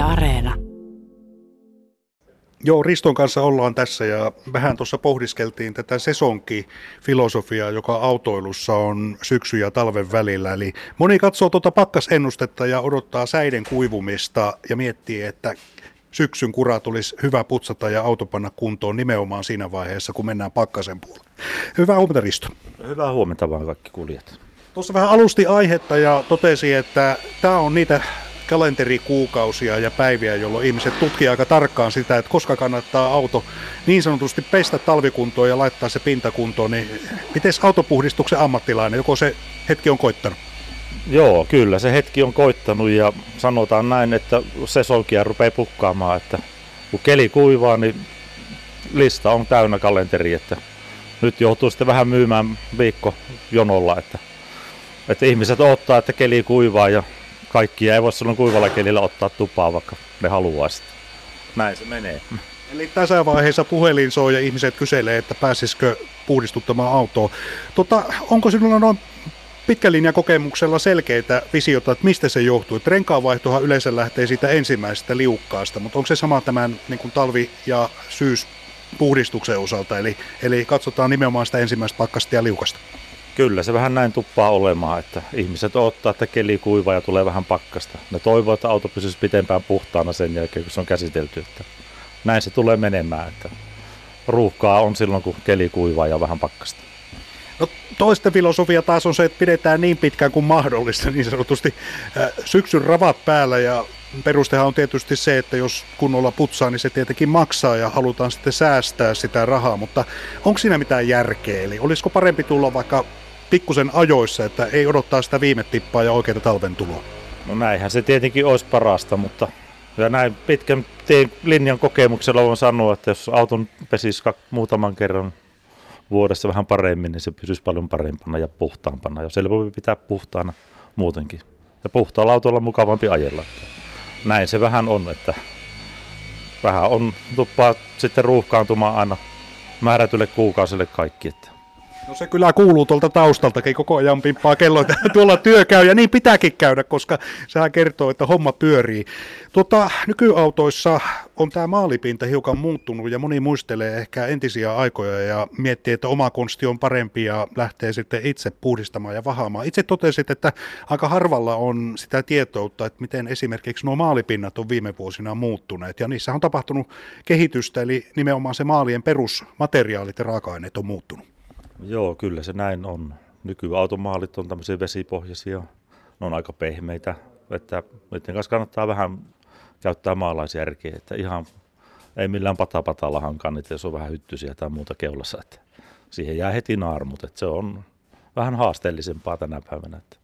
Yle Areena. Joo, Riston kanssa ollaan tässä ja vähän tuossa pohdiskeltiin tätä sesonki-filosofiaa, joka autoilussa on syksy ja talven välillä. Eli moni katsoo tuota pakkasennustetta ja odottaa säiden kuivumista ja miettii, että syksyn kura tulisi hyvä putsata ja auto panna kuntoon nimenomaan siinä vaiheessa, kun mennään pakkasen puolelle. Hyvää huomenta Risto. Hyvää huomenta vaan kaikki kuljat. Tuossa vähän alusti aihetta ja totesi, että tämä on niitä kalenterikuukausia ja päiviä, jolloin ihmiset tutkii aika tarkkaan sitä, että koska kannattaa auto niin sanotusti pestä talvikuntoon ja laittaa se pintakuntoon, niin miten autopuhdistuksen ammattilainen, joko se hetki on koittanut? Joo, kyllä se hetki on koittanut ja sanotaan näin, että sesonkia rupeaa pukkaamaan, että kun keli kuivaa, niin lista on täynnä kalenteri, että nyt joutuu sitten vähän myymään viikko jonolla, että, että ihmiset ottaa, että keli kuivaa ja kaikkia ei voi silloin kuivalla kelillä ottaa tupaa, vaikka ne haluaisi. Näin se menee. Eli tässä vaiheessa puhelin soi ja ihmiset kyselee, että pääsisikö puhdistuttamaan autoa. Tota, onko sinulla noin pitkän linjan kokemuksella selkeitä visiota, että mistä se johtuu? Että renkaanvaihtohan yleensä lähtee siitä ensimmäisestä liukkaasta, mutta onko se sama tämän niin kuin talvi- ja syyspuhdistuksen osalta? Eli, eli katsotaan nimenomaan sitä ensimmäistä pakkasta ja liukasta. Kyllä se vähän näin tuppaa olemaan, että ihmiset ottaa, että keli kuiva ja tulee vähän pakkasta. Ne toivoo, että auto pysyisi pitempään puhtaana sen jälkeen, kun se on käsitelty. Että näin se tulee menemään, että ruuhkaa on silloin, kun keli kuivaa ja vähän pakkasta. No, toista filosofia taas on se, että pidetään niin pitkään kuin mahdollista, niin sanotusti syksyn ravat päällä ja perustehan on tietysti se, että jos kunnolla putsaa, niin se tietenkin maksaa ja halutaan sitten säästää sitä rahaa, mutta onko siinä mitään järkeä? Eli olisiko parempi tulla vaikka pikkusen ajoissa, että ei odottaa sitä viime tippaa ja oikeita talven tuloa? No näinhän se tietenkin olisi parasta, mutta ja näin pitkän linjan kokemuksella voin sanoa, että jos auton pesisi muutaman kerran vuodessa vähän paremmin, niin se pysyisi paljon parempana ja puhtaampana. Ja voi pitää puhtaana muutenkin. Ja puhtaalla autolla mukavampi ajella. Näin se vähän on, että vähän on tuppaa sitten ruuhkaantumaan aina määrätylle kuukausille kaikki. Että No se kyllä kuuluu tuolta taustaltakin, koko ajan pimppaa kello, että tuolla työ käy ja niin pitääkin käydä, koska sehän kertoo, että homma pyörii. Tuota, nykyautoissa on tämä maalipinta hiukan muuttunut ja moni muistelee ehkä entisiä aikoja ja miettii, että oma konsti on parempi ja lähtee sitten itse puhdistamaan ja vahaamaan. Itse totesit, että aika harvalla on sitä tietoutta, että miten esimerkiksi nuo maalipinnat on viime vuosina muuttuneet ja niissä on tapahtunut kehitystä, eli nimenomaan se maalien perusmateriaalit ja raaka-aineet on muuttunut. Joo, kyllä se näin on. Nykyautomaalit on tämmöisiä vesipohjaisia, ne on aika pehmeitä, että niiden kanssa kannattaa vähän käyttää maalaisjärkeä, että ihan ei millään patapatalla hankaan niitä, jos on vähän hyttysiä tai muuta keulassa, että siihen jää heti naarmut, että se on vähän haasteellisempaa tänä päivänä. Että.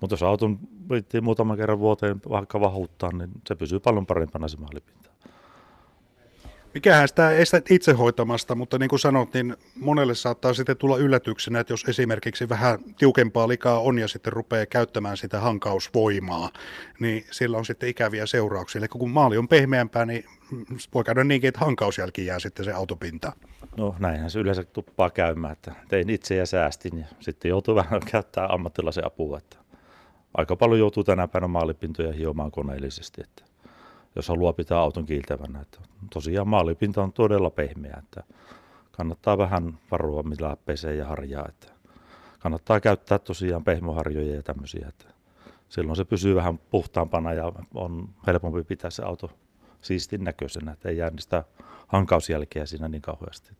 Mutta jos auton viittiin muutaman kerran vuoteen vaikka vahuuttaa, niin se pysyy paljon parempana se maalipinta. Mikähän sitä estää itse hoitamasta, mutta niin kuin sanot, niin monelle saattaa sitten tulla yllätyksenä, että jos esimerkiksi vähän tiukempaa likaa on ja sitten rupeaa käyttämään sitä hankausvoimaa, niin sillä on sitten ikäviä seurauksia. Eli kun maali on pehmeämpää, niin voi käydä niinkin, että hankausjälki jää sitten se autopinta. No näinhän se yleensä tuppaa käymään, että tein itse ja säästin ja sitten joutuu vähän käyttää ammattilaisen apua. Että aika paljon joutuu tänä päivänä maalipintoja hiomaan koneellisesti. Että jos haluaa pitää auton kiiltävänä. Että tosiaan maalipinta on todella pehmeä, että kannattaa vähän varoa millä pesee ja harjaa. Että kannattaa käyttää tosiaan pehmoharjoja ja tämmöisiä, että silloin se pysyy vähän puhtaampana ja on helpompi pitää se auto siistin näköisenä, että ei jää niistä hankausjälkeä siinä niin kauheasti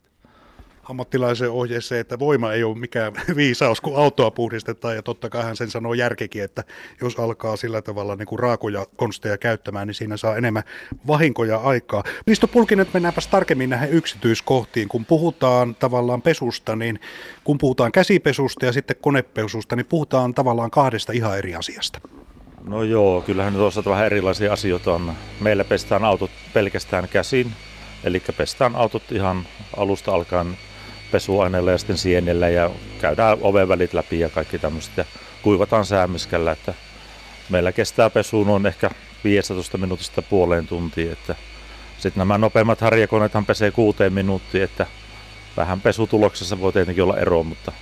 ammattilaisen ohjeeseen, että voima ei ole mikään viisaus, kun autoa puhdistetaan, ja totta kai hän sen sanoo järkekin, että jos alkaa sillä tavalla niin kuin raakoja konsteja käyttämään, niin siinä saa enemmän vahinkoja aikaa. Risto Pulkinen, mennäänpäs tarkemmin näihin yksityiskohtiin. Kun puhutaan tavallaan pesusta, niin kun puhutaan käsipesusta ja sitten konepesusta, niin puhutaan tavallaan kahdesta ihan eri asiasta. No joo, kyllähän nyt osat vähän erilaisia asioita on. Meillä pestään autot pelkästään käsin, eli pestään autot ihan alusta alkaen pesuaineella ja sitten sienellä ja käydään oven välit läpi ja kaikki tämmöiset ja kuivataan säämiskällä, että meillä kestää pesu noin ehkä 15 minuutista puoleen tuntiin, että sitten nämä nopeimmat harjakoneethan pesee kuuteen minuuttiin, että vähän pesutuloksessa voi tietenkin olla ero, mutta,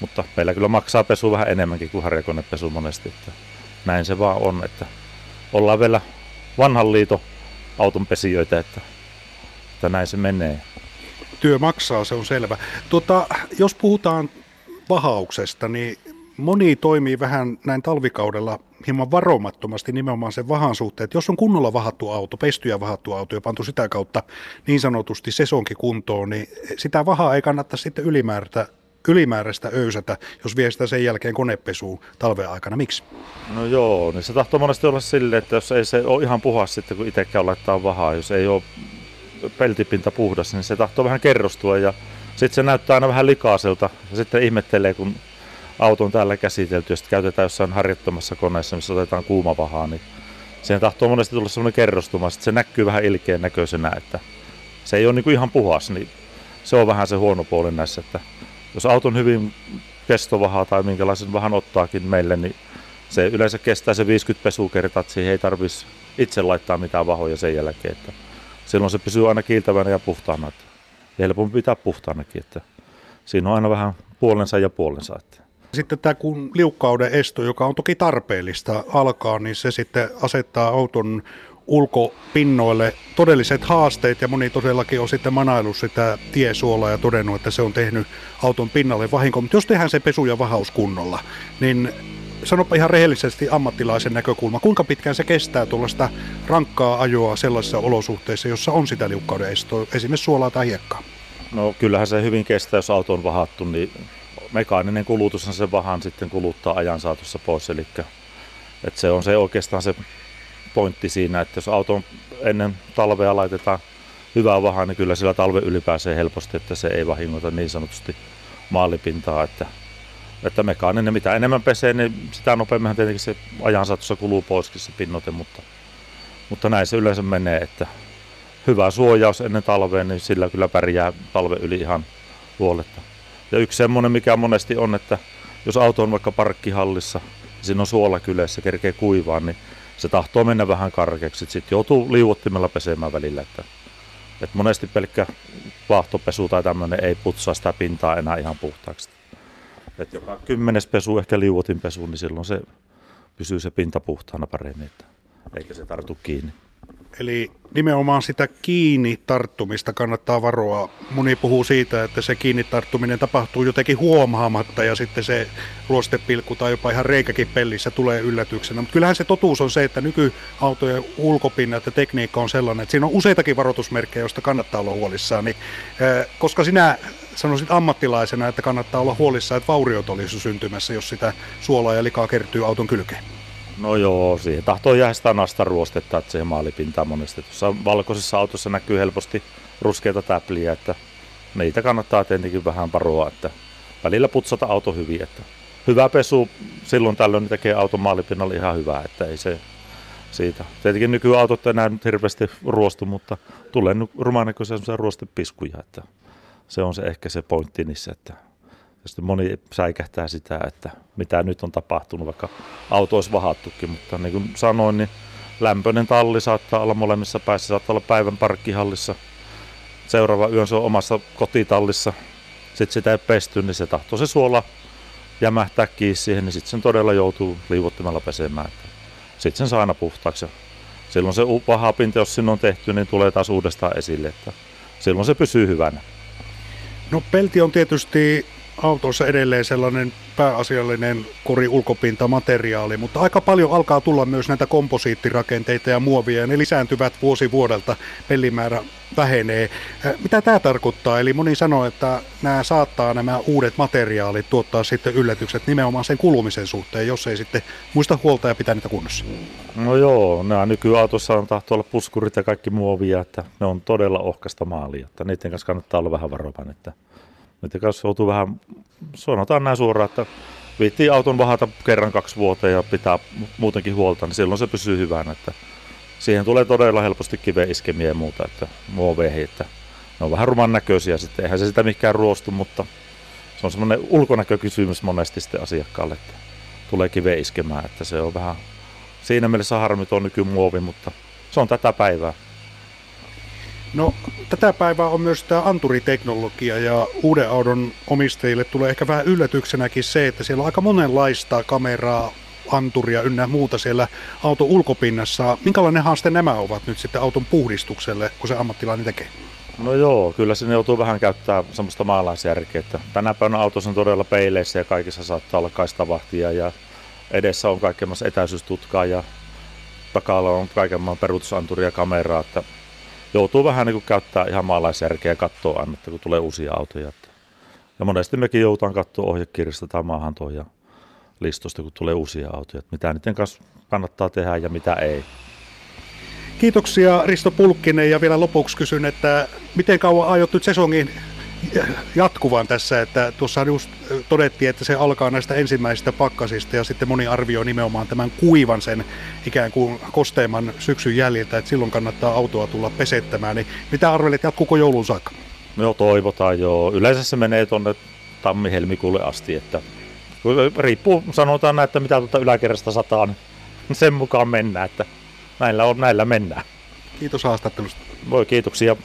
mutta meillä kyllä maksaa pesu vähän enemmänkin kuin harjakonepesu monesti, että näin se vaan on, että ollaan vielä vanhan liiton autonpesijöitä, että, että näin se menee. Työ maksaa, se on selvä. Tota, jos puhutaan vahauksesta, niin moni toimii vähän näin talvikaudella hieman varomattomasti nimenomaan sen vahan suhteen, että jos on kunnolla vahattu auto, pesty ja vahattu auto ja pantu sitä kautta niin sanotusti sesonki kuntoon, niin sitä vahaa ei kannata sitten ylimääräistä, ylimääräistä öysätä, jos vie sitä sen jälkeen konepesuun talven aikana. Miksi? No joo, niin se tahtoo monesti olla silleen, että jos ei se ole ihan puhas sitten, kun itse käy laittaa vahaa, jos ei ole peltipinta puhdas, niin se tahtoo vähän kerrostua ja sitten se näyttää aina vähän likaiselta. Ja sitten ihmettelee, kun auto on täällä käsitelty ja sitten käytetään jossain harjoittamassa koneessa, missä otetaan kuuma vahaa, niin siihen tahtoo monesti tulla semmoinen kerrostuma, sitten se näkyy vähän ilkeän näköisenä, että se ei ole niin ihan puhas, niin se on vähän se huono puoli näissä, että jos auton hyvin kestovahaa tai minkälaisen vähän ottaakin meille, niin se yleensä kestää se 50 pesukertaa, että siihen ei tarvitsisi itse laittaa mitään vahoja sen jälkeen, että silloin se pysyy aina kiiltävänä ja puhtaana, että helpompi pitää puhtaanakin, että siinä on aina vähän puolensa ja puolensa. Että. Sitten tämä kun liukkauden esto, joka on toki tarpeellista alkaa, niin se sitten asettaa auton ulkopinnoille todelliset haasteet ja moni todellakin on sitten manailu sitä tiesuolaa ja todennut, että se on tehnyt auton pinnalle vahinko. Mutta jos tehdään se pesu ja vahaus kunnolla, niin sanopa ihan rehellisesti ammattilaisen näkökulma, kuinka pitkään se kestää tuollaista rankkaa ajoa sellaisissa olosuhteissa, jossa on sitä liukkauden estoa, esimerkiksi suolaa tai hiekkaa? No kyllähän se hyvin kestää, jos auto on vahattu, niin mekaaninen kulutushan se vahan sitten kuluttaa ajan saatossa pois. Eli että se on se oikeastaan se pointti siinä, että jos auto ennen talvea laitetaan hyvää vahaa, niin kyllä sillä talve yli pääsee helposti, että se ei vahingoita niin sanotusti maalipintaa, että, että mekaaninen, mitä enemmän pesee, niin sitä nopeammin tietenkin se ajan saatossa kuluu poiskin se pinnote, mutta, mutta näin se yleensä menee, että hyvä suojaus ennen talvea, niin sillä kyllä pärjää talve yli ihan huoletta. Ja yksi semmoinen, mikä monesti on, että jos auto on vaikka parkkihallissa, ja siinä on suola kylässä, kerkee kuivaa, niin se tahtoo mennä vähän karkeaksi. Sitten joutuu liuottimella pesemään välillä. Että, että monesti pelkkä vaahtopesu tai tämmöinen ei putsaa sitä pintaa enää ihan puhtaaksi. Että joka kymmenes pesu, ehkä liuotinpesu, niin silloin se pysyy se pinta puhtaana paremmin, että, eikä se tartu kiinni. Eli nimenomaan sitä kiinni tarttumista kannattaa varoa. Moni puhuu siitä, että se kiinni tarttuminen tapahtuu jotenkin huomaamatta ja sitten se ruostepilkku tai jopa ihan reikäkin pellissä tulee yllätyksenä. Mutta kyllähän se totuus on se, että nykyautojen ulkopinnat ja tekniikka on sellainen, että siinä on useitakin varoitusmerkkejä, joista kannattaa olla huolissaan. Niin, koska sinä sanoisit ammattilaisena, että kannattaa olla huolissaan, että vauriot olisi syntymässä, jos sitä suolaa ja likaa kertyy auton kylkeen. No joo, siihen tahtoo jää sitä nasta ruostetta, että siihen maalipintaa monesti. Tuossa valkoisessa autossa näkyy helposti ruskeita täpliä, että niitä kannattaa tietenkin vähän varoa, että välillä putsata auto hyvin. Että hyvä pesu silloin tällöin niin tekee auton maalipinnalle ihan hyvää, että ei se siitä. Tietenkin nykyautot enää nyt hirveästi ruostu, mutta tulee rumanäköisiä ruostepiskuja, että se on se ehkä se pointti niissä, että sitten moni säikähtää sitä, että mitä nyt on tapahtunut, vaikka auto olisi vahattukin, mutta niin kuin sanoin, niin lämpöinen talli saattaa olla molemmissa päässä, saattaa olla päivän parkkihallissa, seuraava yön se on omassa kotitallissa, sitten sitä ei pesty, niin se tahtoo se suola jämähtää kiinni siihen, niin sitten sen todella joutuu liivottimella pesemään. Sitten sen saa aina puhtaaksi ja silloin se vahapinta, jos sinne on tehty, niin tulee taas uudestaan esille, että silloin se pysyy hyvänä. No pelti on tietysti autoissa edelleen sellainen pääasiallinen kori ulkopintamateriaali, mutta aika paljon alkaa tulla myös näitä komposiittirakenteita ja muovia, ja ne lisääntyvät vuosi vuodelta, pellimäärä vähenee. Mitä tämä tarkoittaa? Eli moni sanoo, että nämä saattaa nämä uudet materiaalit tuottaa sitten yllätykset nimenomaan sen kulumisen suhteen, jos ei sitten muista huolta ja pitää niitä kunnossa. No joo, nämä nykyautossa on tahto olla puskurit ja kaikki muovia, että ne on todella ohkasta maalia, että niiden kanssa kannattaa olla vähän varovainen, että niiden kanssa joutuu vähän, sanotaan näin suoraan, että viittii auton vahata kerran kaksi vuotta ja pitää muutenkin huolta, niin silloin se pysyy hyvänä. Että siihen tulee todella helposti kiveiskemiä ja muuta, että muoveihin, että ne on vähän ruman näköisiä sitten. Eihän se sitä mikään ruostu, mutta se on semmoinen ulkonäkökysymys monesti sitten asiakkaalle, että tulee kiveiskemään, että se on vähän siinä mielessä harmi tuo nykymuovi, mutta se on tätä päivää. No, tätä päivää on myös tämä anturiteknologia ja uuden auton omistajille tulee ehkä vähän yllätyksenäkin se, että siellä on aika monenlaista kameraa, anturia ynnä muuta siellä auton ulkopinnassa. Minkälainen haaste nämä ovat nyt sitten auton puhdistukselle, kun se ammattilainen tekee? No joo, kyllä sinne joutuu vähän käyttää semmoista maalaisjärkeä, että tänä päivänä autossa on todella peileissä ja kaikissa saattaa olla kaistavahtia ja edessä on kaikenlaista etäisyystutkaa ja takalla on kaikenlaista peruutusanturia ja kameraa, että joutuu vähän niin kuin käyttää ihan maalaisjärkeä ja katsoa aina, kun tulee uusia autoja. Ja monesti mekin joutaan katsoa ohjekirjasta tai maahantoon ja listosta, kun tulee uusia autoja, että mitä niiden kanssa kannattaa tehdä ja mitä ei. Kiitoksia Risto Pulkkinen ja vielä lopuksi kysyn, että miten kauan aiot nyt sesongin jatkuvan tässä, että tuossa just todettiin, että se alkaa näistä ensimmäisistä pakkasista ja sitten moni arvioi nimenomaan tämän kuivan sen ikään kuin kosteimman syksyn jäljiltä, että silloin kannattaa autoa tulla pesettämään. Niin mitä arvelet, jatkuuko joulun saakka? No toivotaan joo. Yleensä se menee tuonne tammi-helmikuulle asti, että riippuu, sanotaan että mitä tuota yläkerrasta sataa, niin sen mukaan mennään, että näillä on, näillä mennään. Kiitos haastattelusta. Voi kiitoksia.